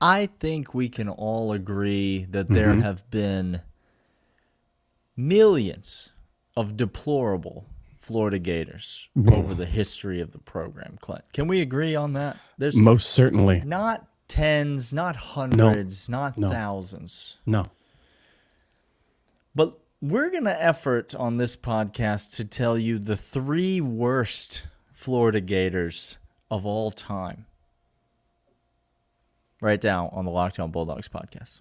I think we can all agree that there Mm-hmm. have been millions of deplorable Florida Gators over the history of the program, Clint. Can we agree on that? There's Most certainly. not tens, not hundreds, not thousands. No. But we're going to effort on this podcast to tell you the three worst Florida Gators of all time. Right down on the Locked On Bulldogs podcast.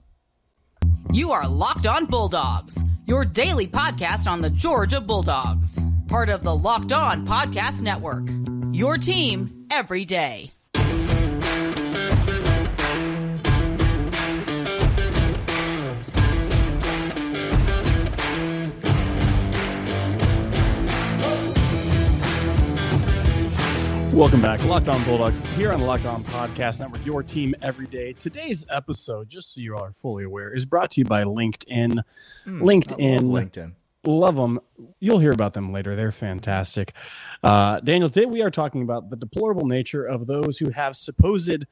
You are Locked On Bulldogs, your daily podcast on the Georgia Bulldogs, part of the Locked On Podcast Network. Your team every day. Welcome back. Locked On Bulldogs here on the Locked On Podcast Network, your team every day. Today's episode, just so you are fully aware, is brought to you by LinkedIn. LinkedIn. Love LinkedIn. love them. You'll hear about them later. They're fantastic. Uh, Daniel, today we are talking about the deplorable nature of those who have supposed.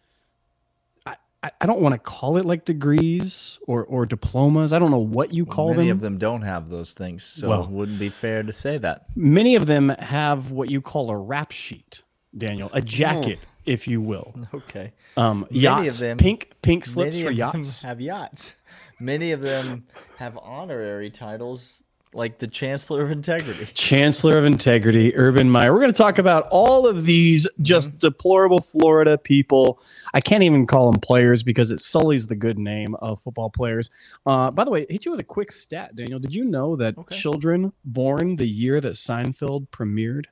I, I don't want to call it like degrees or, or diplomas. I don't know what you call Many them. Many of them don't have those things, so Well- it wouldn't be fair to say that. Many of them have what you call a rap sheet, Daniel, a jacket, if you will. Okay. Um, Many yachts, of them- pink pink slips Many for yachts. have yachts. Many of them have honorary titles like the Chancellor of Integrity. Chancellor of Integrity, Urban Meyer. We're going to talk about all of these just Mm-hmm. deplorable Florida people. I can't even call them players because it sullies the good name of football players. Uh, by the way, hit you with a quick stat, Daniel. Did you know that Okay. children born the year that Seinfeld premiered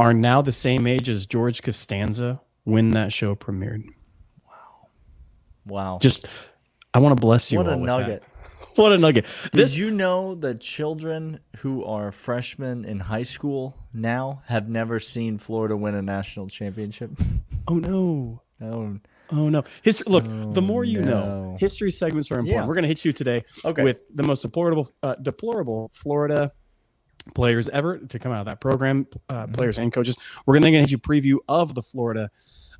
are now the same age as George Costanza when that show premiered? Wow. Wow. Just, I want to bless you. what a nugget. What a nugget. Did This you know that children who are freshmen in high school now have never seen Florida win a national championship? Oh no. no. Oh no! History. Look, the more you know, history segments are important. Yeah. We're going to hit you today Okay. with the most deplorable, uh, deplorable Florida players ever to come out of that program, uh, players and coaches. We're going to hit you preview of the Florida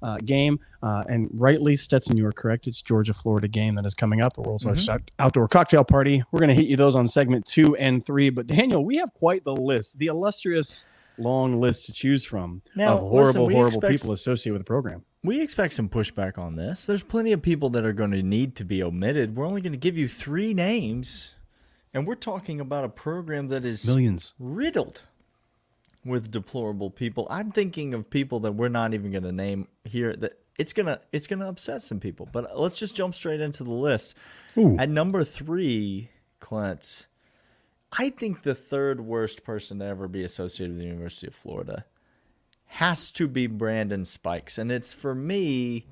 uh, game, uh, and rightly, Stetson, you are correct. It's Georgia Florida game that is coming up, the world's Mm-hmm. largest outdoor cocktail party. We're going to hit you those on segment two and three. But Daniel, we have quite the list, the illustrious long list to choose from Now, of horrible, listen, horrible expect- people associated with the program. We expect some pushback on this. There's plenty of people that are going to need to be omitted. We're only going to give you three names, and we're talking about a program that is Millions. riddled with deplorable people. I'm thinking of people that we're not even going to name here. That it's gonna it's gonna upset some people. But let's just jump straight into the list. Ooh. At number three, Clint, I think the third worst person to ever be associated with the University of Florida has to be Brandon Spikes, and it's for me.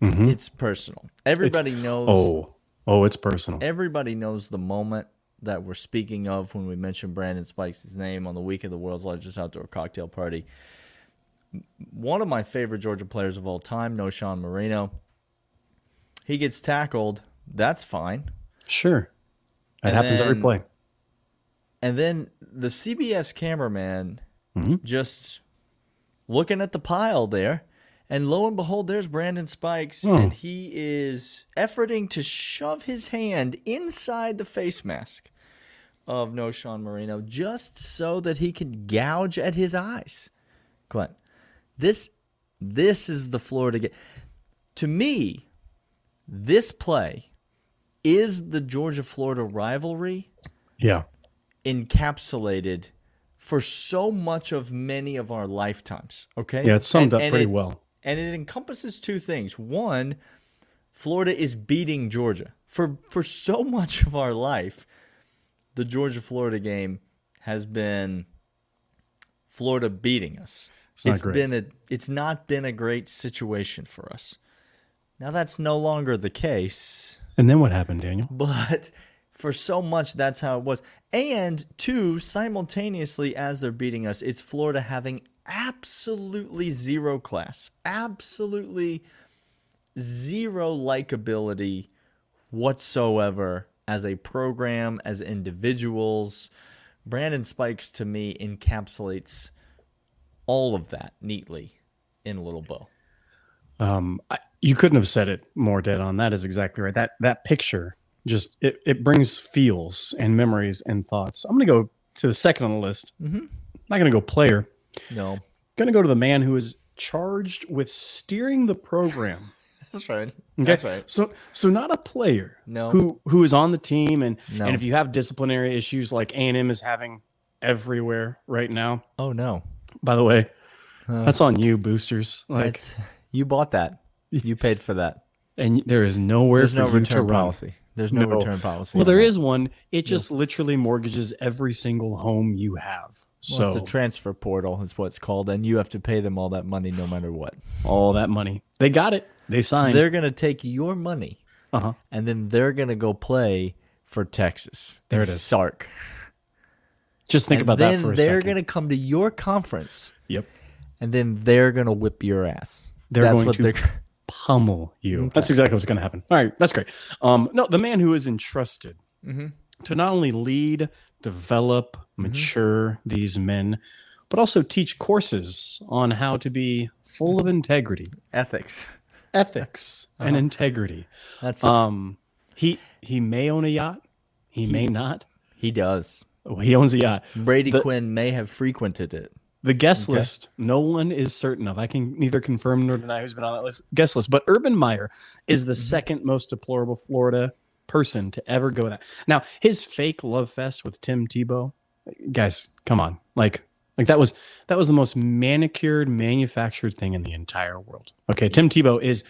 Mm-hmm. It's personal. Everybody knows. Oh, oh, it's personal. Everybody knows the moment that we're speaking of when we mention Brandon Spikes' name on the week of the world's largest outdoor cocktail party. One of my favorite Georgia players of all time, Knowshon Moreno. He gets tackled. That's fine. Sure, that And happens every play. And then the CBS cameraman Mm-hmm. just looking at the pile there. And lo and behold, there's Brandon Spikes. Hmm. And he is efforting to shove his hand inside the face mask of Knowshon Moreno just so that he can gouge at his eyes. Clint, this this is the Florida game. To me, this play is the Georgia Florida rivalry Yeah, encapsulated for so much of many of our lifetimes. Okay. yeah, it's summed And- up and pretty it- well. And it encompasses two things. One, Florida is beating Georgia. For for so much of our life, the Georgia Florida game has been Florida beating us. It's great. been a it's not been a great situation for us. Now that's no longer the case. And then what happened, Daniel? But for so much, that's how it was. And two, simultaneously, as they're beating us, it's Florida having absolutely zero class, absolutely zero likability whatsoever as a program, as individuals. Brandon Spikes, to me, encapsulates all of that neatly in Little Bow. Um, I, You couldn't have said it more dead on. That is exactly right. That that picture just it, it brings feels and memories and thoughts. I'm gonna go to the second on the list. Mhm. Not gonna go player. No, Gonna go to the man who is charged with steering the program. that's right. Okay? That's right. So so not a player No. who who is on the team and No. and if you have disciplinary issues like A&M is having everywhere right now. Oh no, By the way, Uh, that's on you boosters. Like you bought that. You paid for that. and there is nowhere There's for no you to return run. policy. There's no, No. return policy. Well, on there that. is one. It just literally mortgages every single home you have. Well, So it's a transfer portal is what it's called, and you have to pay them all that money no matter what. all that money, they got it. They signed. They're gonna take your money, Uh-huh. and then they're gonna go play for Texas. There in it is. Sark. Just think and about then that for a they're second. gonna come to your conference, Yep. and then they're gonna whip your ass. They're That's going what to they're. pummel you. That's exactly what's going to happen. All right, that's great. Um, no, the man who is entrusted Mm-hmm. to not only lead, develop, mature these men, but also teach courses on how to be full of integrity, Ethics. ethics, Uh-huh. and integrity. That's Um, he he may own a yacht, he, may not. he does. Oh, he owns a yacht. Brady The- Quinn may have frequented it. The guest Okay. list, no one is certain of. I can neither confirm nor deny who's been on that list, guest list. But Urban Meyer is the second most deplorable Florida person to ever go that. Now, his fake love fest with Tim Tebow, guys, come on, like, like that was that was the most manicured, manufactured thing in the entire world. Okay, Tim Tebow is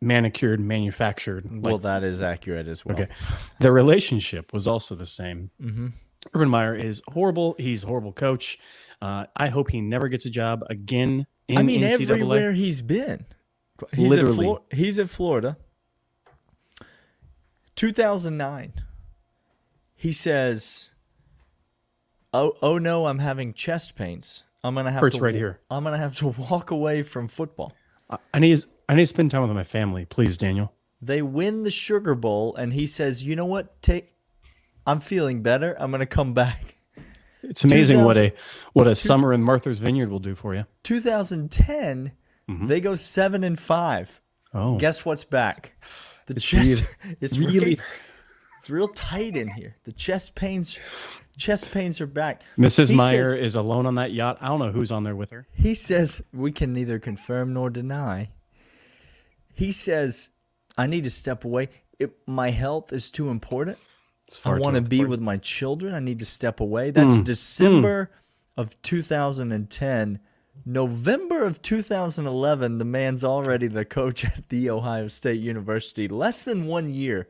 manicured, manufactured. like, well, that is accurate as well. Okay. The relationship was also the same. Mhm. Urban Meyer is horrible. He's a horrible coach. Uh, I hope he never gets a job again in I mean, NCAA. everywhere he's been. He's Literally. At Flor- he's at Florida. 2009. He says, "Oh, oh no, I'm having chest pains. I'm gonna have Hurts to right here. I'm gonna have to walk away from football." I- I need I need to spend time with my family, please, Daniel. They win the Sugar Bowl, and he says, "You know what? Take. I'm feeling better. I'm gonna come back." It's amazing what a what a summer in Martha's Vineyard will do for you. 2010, they go seven and five. Mm-hmm. Oh, Guess what's back? The chest. it's really- really. It's real tight in here. The chest pains. Chest pains are back. Mrs. He Meyer says- is alone on that yacht. I don't know who's on there with her. He says we can neither confirm nor deny. He says I need to step away. It, my health is too important. It's I far too want to be important. with my children. I need to step away. That's mm. December of 2010. November of 2011, the man's already the coach at the Ohio State University. Less than one year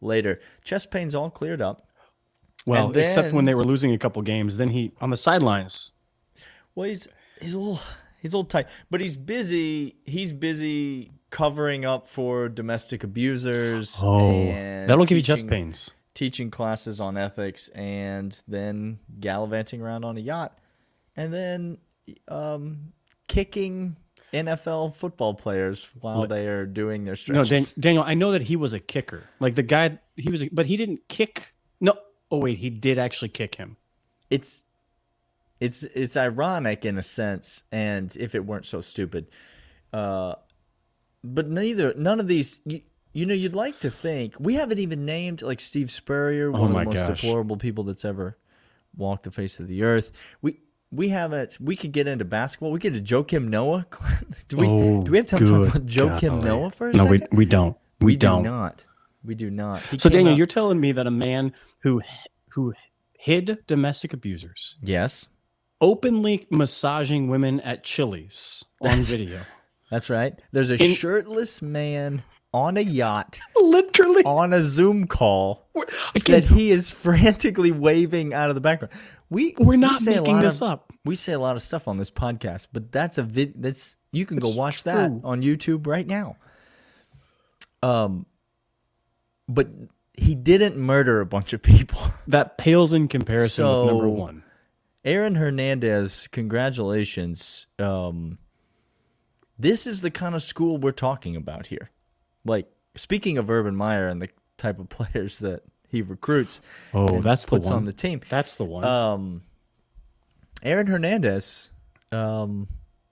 later, chest pains all cleared up. well, and except when they were losing a couple games. Then he on the sidelines. Well, he's he's a little he's a little tight, but he's busy. He's busy covering up for domestic abusers. Oh, and that'll give you chest pains. Teaching classes on ethics and then gallivanting around on a yacht and then um, kicking NFL football players while they are doing their No, stretches. Dan- Daniel, I know that he was a kicker. Like the guy, he was, but he didn't kick. No, oh wait, he did actually kick him. it's it's it's ironic in a sense and if it weren't so stupid uh but neither none of these you, you know you'd like to think we haven't even named like steve spurrier oh one of Oh the most gosh. deplorable people that's ever walked the face of the earth. We we haven't we could get into basketball. We get to joakim noah. Do we oh, do we have time to talk about joakim noah first? no, second? we we don't. We, do don't. not. We do not. He So Daniel, you're telling me that a man who who hid domestic abusers, yes. openly massaging women at Chili's on video, that's right. There's a In- shirtless man on a yacht literally, on a Zoom call again, that he is frantically waving out of the background. We we're not say a making this of, up. We say a lot of stuff on this podcast, but that's a vid. That's you can go It's watch that on YouTube right now. Um, but he didn't murder a bunch of people. That pales in comparison with number one. Aaron Hernandez, congratulations. Um, this is the kind of school we're talking about here. Like speaking of Urban Meyer and the type of players that he recruits. Oh, that's the one. on the team. That's the one. Um, Aaron Hernandez, um,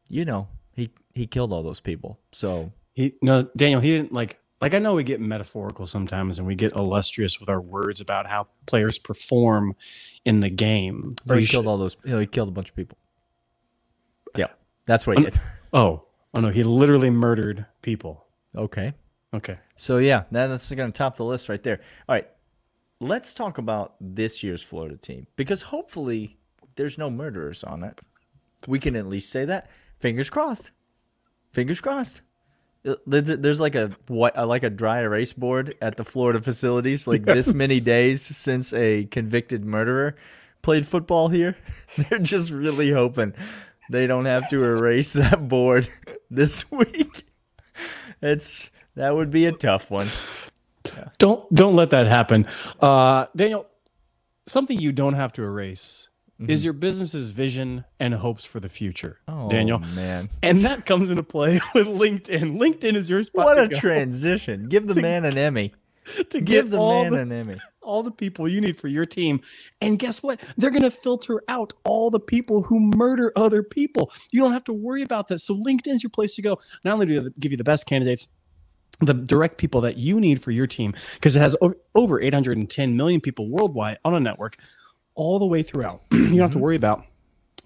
you know, he he killed all those people. So He no Daniel. He didn't like like I know we get metaphorical sometimes and we get illustrious with our words about how players perform in the game. Or he killed all those. You know, he killed a bunch of people. Yeah, that's what he did. oh, oh no, he literally murdered people. Okay. Okay. So yeah, that, that's going to top the list right there. All right, let's talk about this year's Florida team because hopefully there's no murderers on it. We can at least say that. Fingers crossed. Fingers crossed. Uh, There's like a uh, like a dry erase board at the Florida facilities. Like this many days since a convicted murderer played football here, they're just really hoping they don't have to erase that board this week. It's that would be a tough one. Don't don't let that happen. Uh Daniel, something you don't have to erase is your business's vision and hopes for the future. Mm-hmm. Oh, Daniel. man. And that comes into play with LinkedIn. LinkedIn is your spot What to a go transition. Give the man an Emmy. to Give the man the, an Emmy. all the people you need for your team. And guess what? They're going to filter out all the people who murder other people. You don't have to worry about that. So LinkedIn is your place to go. Not only do they give you the best candidates, the direct people that you need for your team, because it has over 810 million people worldwide on a network all the way throughout. you don't have to mm-hmm. worry about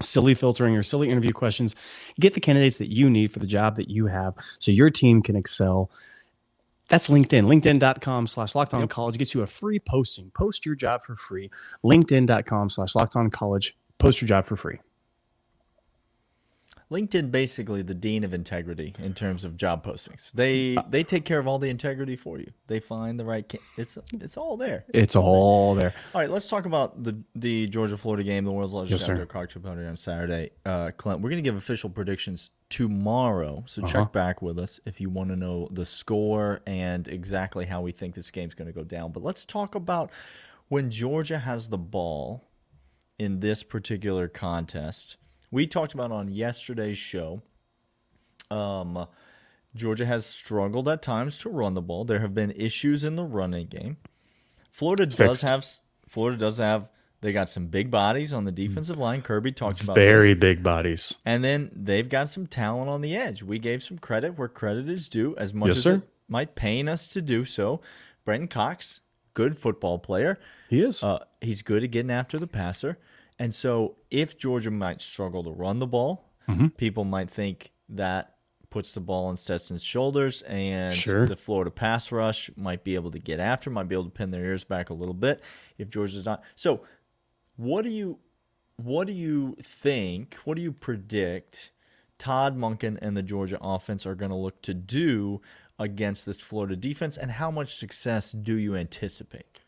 silly filtering or silly interview questions. Get the candidates that you need for the job that you have so your team can excel. That's LinkedIn. LinkedIn.com slash locked on college gets you a free posting. Post your job for free. LinkedIn.com slash locked on college. Post your job for free. LinkedIn basically the dean of integrity in terms of job postings. They they take care of all the integrity for you. They find the right. It's it's all there. It's all there. All right, let's talk about the the Georgia Florida game, the world's largest Yes, outdoor cocktail party on Saturday. Uh, Clint, we're gonna give official predictions tomorrow, so Uh-huh. check back with us if you want to know the score and exactly how we think this game's gonna go down. But let's talk about when Georgia has the ball in this particular contest. We talked about on yesterday's show. Um, Georgia has struggled at times to run the ball. There have been issues in the running game. Florida does fixed. have Florida does have they got some big bodies on the defensive line. Kirby talked about Very this. big bodies. and then they've got some talent on the edge. We gave some credit where credit is due, as much Yes, as sir. it might pain us to do so. Brenton Cox, good football player. He is. Uh, he's good at getting after the passer. And so if Georgia might struggle to run the ball, Mm-hmm. people might think that puts the ball on Stetson's shoulders and Sure. the Florida pass rush might be able to get after, might be able to pin their ears back a little bit if Georgia's not. So what do you what do you think, what do you predict Todd Monken and the Georgia offense are going to look to do against this Florida defense and how much success do you anticipate?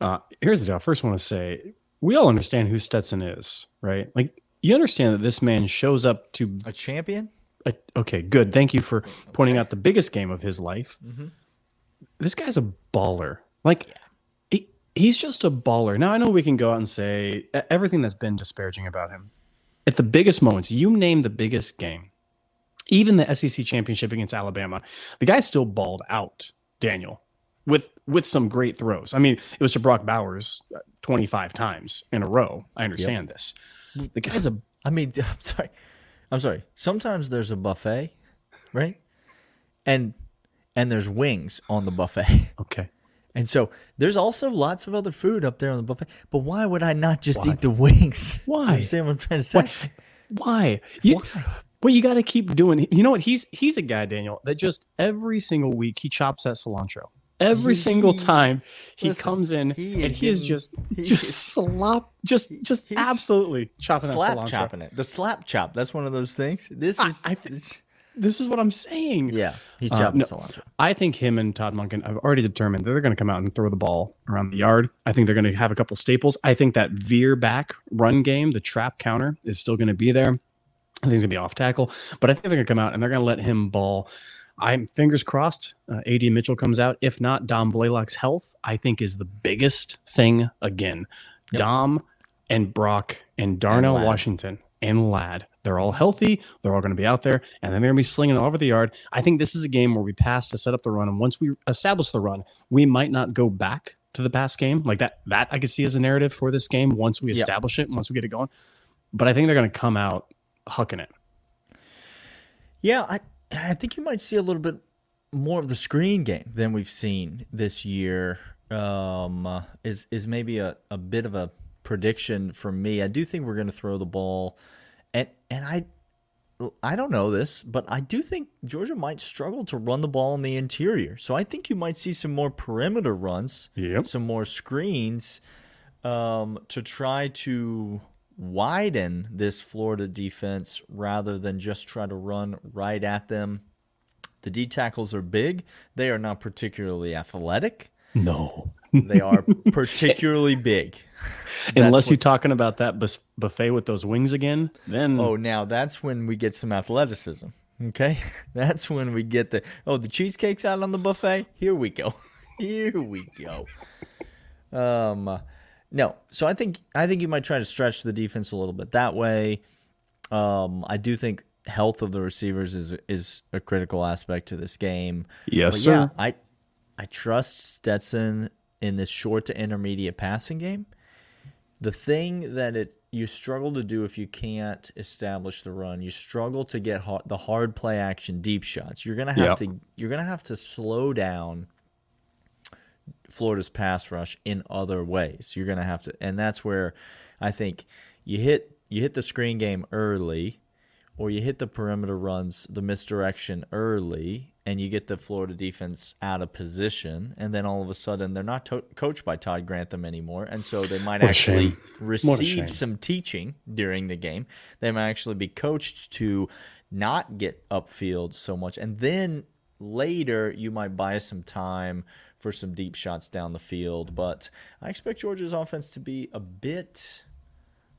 Uh, here's the deal. I first want to say we all understand who Stetson is, right? Like you understand that this man shows up to. A champion? A, okay, good. Thank you for pointing out the biggest game of his life. Mm-hmm. This guy's a baller. Like he, he's just a baller. Now I know we can go out and say everything that's been disparaging about him. At the biggest moments, you name the biggest game, even the SEC championship against Alabama, the guy still balled out. Daniel, with with some great throws. I mean, it was to Brock Bowers uh, 25 times in a row. I understand this. The guy's a I mean, I'm sorry. I'm sorry. Sometimes there's a buffet, right? And and there's wings on the buffet. okay. And so there's also lots of other food up there on the buffet. But why would I not just eat the wings? Why? You understand what I'm trying to say? Why? You, Well, you got to keep doing. You know what? He's he's a guy, Daniel, that just every single week he chops that cilantro. Every single time he listen, comes in he and is he is getting- just he just is- slop, just just He's absolutely chopping that Slap cilantro. chopping it. The slap chop. That's one of those things. This I- is I th- This is what I'm saying. yeah. He's Uh, chopping no. cilantro. I think him and Todd Monken have already determined that they're going to come out and throw the ball around the yard. I think they're going to have a couple staples. I think that veer back run game, the trap counter, is still going to be there. I think it's going to be off tackle, but I think they're going to come out and they're going to let him ball. I'm fingers crossed. Uh, AD Mitchell comes out. If not, Dom Blaylock's health, I think, is the biggest thing again. Yep. Dom and Brock and Darnell Ladd. Washington and Ladd. They're all healthy. They're all going to be out there, and then they're going to be slinging all over the yard. I think this is a game where we pass to set up the run, and once we establish the run, we might not go back to the pass game like that. That I could see as a narrative for this game once we establish it, once we get it going. But I think they're going to come out hucking it. Yeah, I I think you might see a little bit more of the screen game than we've seen this year. Um, uh, is is maybe a, a bit of a prediction for me. I do think we're going to throw the ball, and and I I don't know this, but I do think Georgia might struggle to run the ball in the interior. So I think you might see some more perimeter runs, Yep. some more screens um, to try to widen this Florida defense rather than just try to run right at them. The D tackles are big. They are not particularly athletic. No. They are particularly big. Unless you're talking about that buffet with those wings again, then Oh, now that's when we get some athleticism. Okay, that's when we get the oh the cheesecake's out on the buffet. Here we go. Here we go. Um, no, so I think I think you might try to stretch the defense a little bit that way. Um, I do think health of the receivers is is a critical aspect to this game. yes, But sir. yeah, I I trust Stetson in this short to intermediate passing game. The thing that it you struggle to do if you can't establish the run, you struggle to get hard, the hard play action deep shots. You're gonna have Yep. to you're gonna have to slow down Florida's pass rush in other ways. You're gonna have to, and that's where I think you hit you hit the screen game early, or you hit the perimeter runs, the misdirection early, and you get the Florida defense out of position, and then all of a sudden they're not to- coached by Todd Grantham anymore, and so they might actually shame. What a receive some teaching during the game. They might actually be coached to not get upfield so much, and then later you might buy some time for some deep shots down the field. But I expect Georgia's offense to be a bit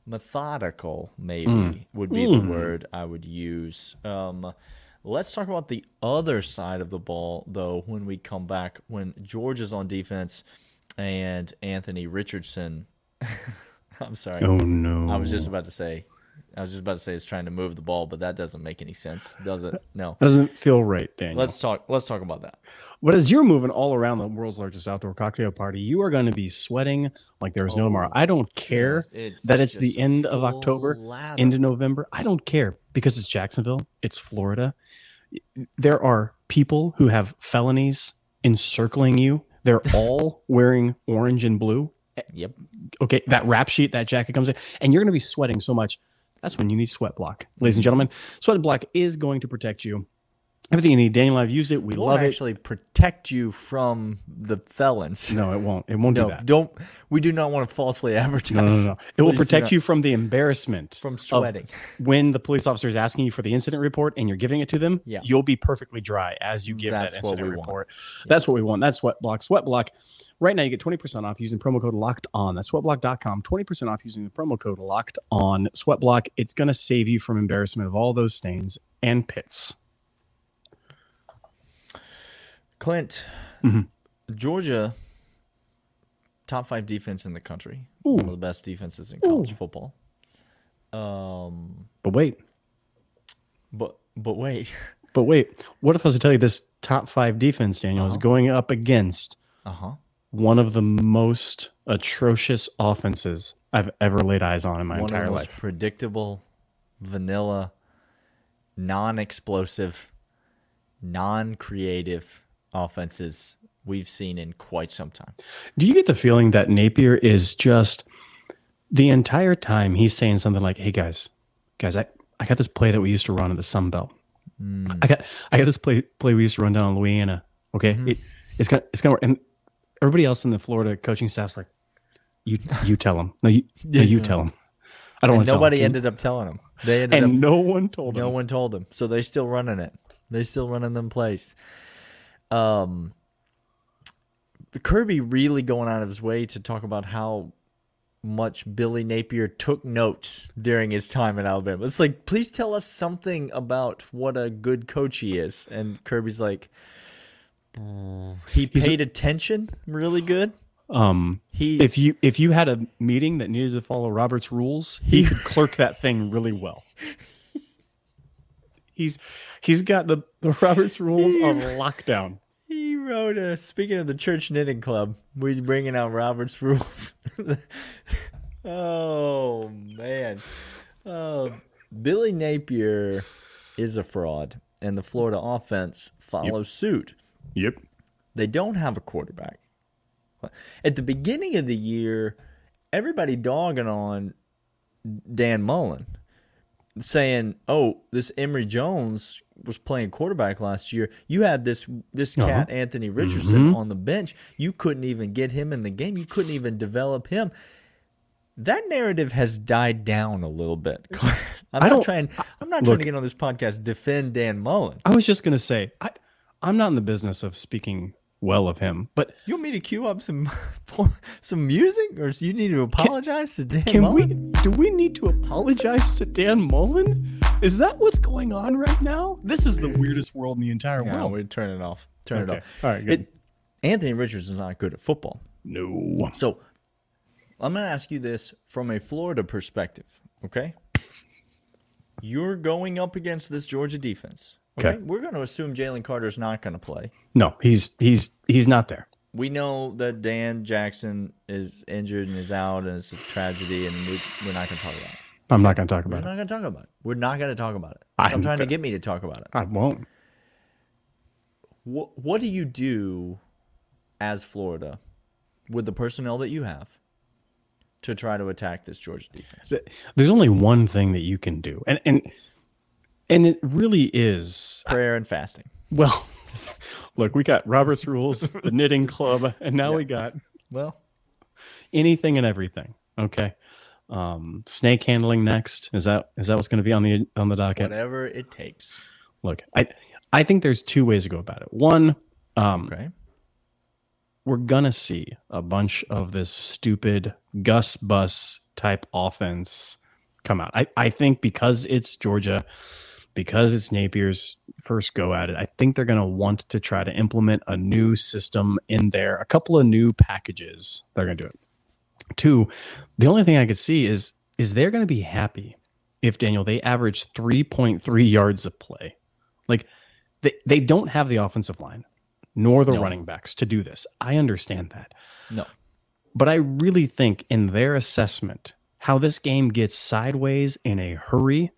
methodical. Maybe would be the word I would use. Um, let's talk about the other side of the ball, though. When we come back, when Georgia's on defense and Anthony Richardson. I'm sorry. oh no. I was just about to say, I was just about to say it's trying to move the ball, but that doesn't make any sense, does it? No. Doesn't feel right, Daniel. Let's talk. Let's talk about that. But as you're moving all around the world's largest outdoor cocktail party, you are going to be sweating like there's no tomorrow. Oh, I don't care It's that it's the end of October lather. into November. I don't care because it's Jacksonville, it's Florida. There are people who have felonies encircling you. They're all wearing orange and blue. Yep. Okay, that rap sheet, that jacket comes in, and you're going to be sweating so much. That's when you need Sweat Block, ladies and gentlemen. Sweat Block is going to protect you. Everything you need. Daniel, I've used it. We Won't love it. actually protect you from the felons. No, it won't. It won't do that. Don't. We do not want to falsely advertise. No, no, no. It will protect you from the embarrassment from sweating. when the police officer is asking you for the incident report and you're giving it to them. Yeah. You'll be perfectly dry as you give That's that what incident report. That's what we want. That's Sweat Block. Sweat Block. Right now, you get 20% off using promo code locked on. That's sweatblock.com. 20% off using the promo code locked on. Sweat Block. It's going to save you from embarrassment of all those stains and pits. Clint, Mhm. Georgia, top five defense in the country. Ooh. One of the best defenses in college football. Um, But wait, but but wait. but wait. What if I was to tell you this top five defense, Daniel, is Uh-huh. going up against Uh huh. one of the most atrocious offenses I've ever laid eyes on in my One of entire the most life. predictable, vanilla, non-explosive, non-creative offenses we've seen in quite some time. Do you get the feeling that Napier is just the entire time he's saying something like, "Hey guys, guys, I, I got this play that we used to run at the Sun Belt. Mm. I got I got this play play we used to run down in Louisiana. Okay, Mm-hmm. it, it's gonna it's gonna work." And everybody else in the Florida coaching staff's like, "You you tell him. No, you no, you tell him. I don't And want tell nobody him." ended up telling them. They ended and up no one told No him. one told them, so they still running it. They still running them plays. Um, Kirby really going out of his way to talk about how much Billy Napier took notes during his time in Alabama. It's like, please tell us something about what a good coach he is. And Kirby's like, he a- paid attention really good. Um, He if you if you had a meeting that needed to follow Robert's rules, he could clerk that thing really well. He's he's got the, the Robert's rules on lockdown. He wrote a speaking of the church knitting club, we bringing out Robert's rules. oh man, uh, Billy Napier is a fraud, and the Florida offense follows suit. Yep. They don't have a quarterback. At the beginning of the year, everybody dogging on Dan Mullen, saying, "Oh, this Emory Jones was playing quarterback last year. You had this this Uh-huh. cat Anthony Richardson Mm-hmm. on the bench. You couldn't even get him in the game. You couldn't even develop him." That narrative has died down a little bit. I'm I not trying. I'm not trying to get on this podcast defend Dan Mullen. I was just gonna say, I, I'm not in the business of speaking well of him, but You want me to cue up some some music, or you need to apologize to Dan can we? Do we need to apologize to Dan Mullen? Is that what's going on right now? This is the weirdest world in the entire No, world. we turn it off. Turn Okay. it off. All right, good. It, Anthony Richards is not good at football. No. So I'm going to ask you this from a Florida perspective, okay? You're going up against this Georgia defense. Okay. Okay. We're going to assume Jalen Carter's not going to play. No, he's he's he's not there. We know that Dan Jackson is injured and is out, and it's a tragedy, and we, we're not going to talk about it. I'm not going to talk about We're about not it. going to talk about it. We're not going to talk about it. I'm I'm trying to go- get me to talk about it. I won't. What What do you do as Florida with the personnel that you have to try to attack this Georgia defense? There's only one thing that you can do, and and and it really is Prayer and fasting. well. Look, we got Robert's Rules, the Knitting Club, and now we got Well, anything and everything. Okay. Um, snake handling next. Is that is that what's going to be on the on the docket? whatever it takes. Look, I I think there's two ways to go about it. One, um, Okay. we're gonna see a bunch of this stupid Gus Bus type offense come out. I, I think because it's Georgia, because it's Napier's first go at it, I think they're gonna want to try to implement a new system in there, a couple of new packages. They're gonna do it. Two, the only thing I could see is is they're gonna be happy if Daniel they average 3.3 yards of play. Like they, they don't have the offensive line nor the No. running backs to do this. I understand that. No. But I really think in their assessment, how this game gets sideways in a hurry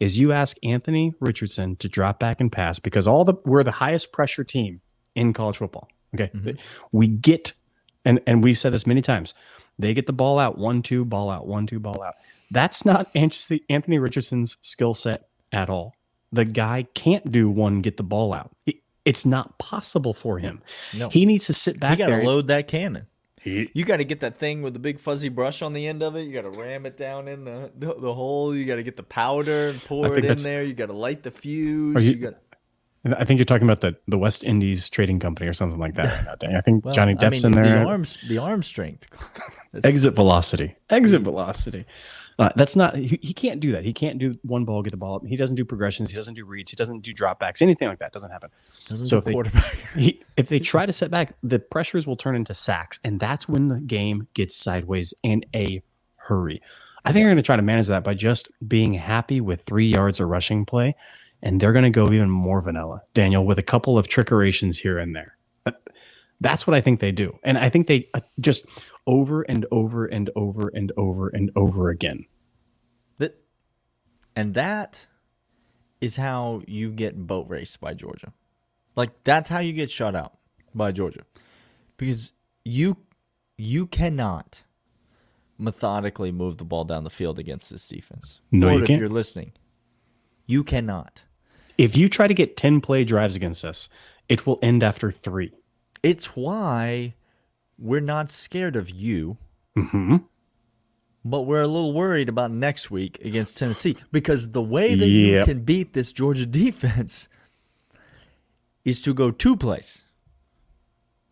is you ask Anthony Richardson to drop back and pass because all the we're the highest pressure team in college football. Okay. Mm-hmm. We get and and we've said this many times. They get the ball out, one, two, ball out, one, two, ball out. That's not Anthony Anthony Richardson's skill set at all. The guy can't do one, get the ball out. It's not possible for him. No. He needs to sit back got there. to load that cannon. He- You got to get that thing with the big fuzzy brush on the end of it. You got to ram it down in the the, the hole. You got to get the powder and pour it in there. You got to light the fuse. You, you- got I think you're talking about the, the West Indies Trading Company or something like that right now. I think well, Johnny I Depp's mean, in there. The arms, the arm strength. Exit velocity. Exit velocity. Uh, that's not. He, he can't do that. He can't do one ball, get the ball. up. He doesn't do progressions. He doesn't do reads. He doesn't do dropbacks. Anything like that doesn't happen. doesn't so if they-. He, if they try to set back, the pressures will turn into sacks, and that's when the game gets sideways in a hurry. I think they're going to try to manage that by just being happy with three yards of rushing play, and they're going to go even more vanilla, Daniel, with a couple of trickerations here and there. That's what I think they do, and I think they uh, just over and over and over and over and over again. That, and that is how you get boat raced by Georgia. Like that's how you get shut out by Georgia, because you you cannot methodically move the ball down the field against this defense. No, you can't. If you're listening, you cannot. If you try to get ten play drives against us, it will end after three. It's why we're not scared of you, hmm but we're a little worried about next week against Tennessee because the way that you can beat this Georgia defense is to go two plays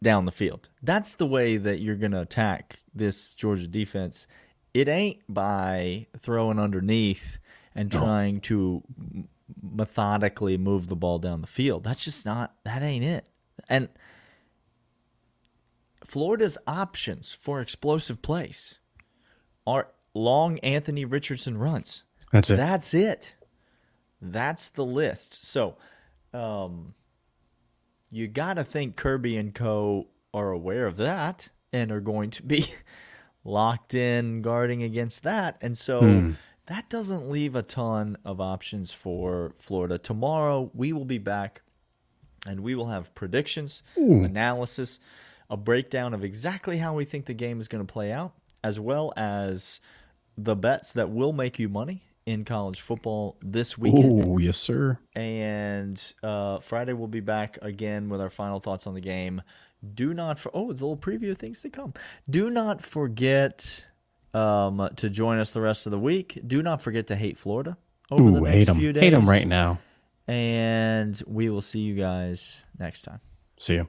down the field. That's the way that you're going to attack this Georgia defense. It ain't by throwing underneath and trying to methodically move the ball down the field. That's just not that ain't it. And Florida's options for explosive plays are long Anthony Richardson runs. That's it. That's it. That's the list. So, um, you got to think Kirby and Co. are aware of that and are going to be locked in guarding against that. And so Hmm. that doesn't leave a ton of options for Florida. Tomorrow, we will be back and we will have predictions, Ooh. analysis, a breakdown of exactly how we think the game is going to play out, as well as the bets that will make you money in college football this weekend. Oh, yes, sir. And uh, Friday we'll be back again with our final thoughts on the game. Do not for oh, it's a little preview of things to come. Do not forget um, to join us the rest of the week. Do not forget to hate Florida over the next few days. Hate them right now. And we will see you guys next time. See you.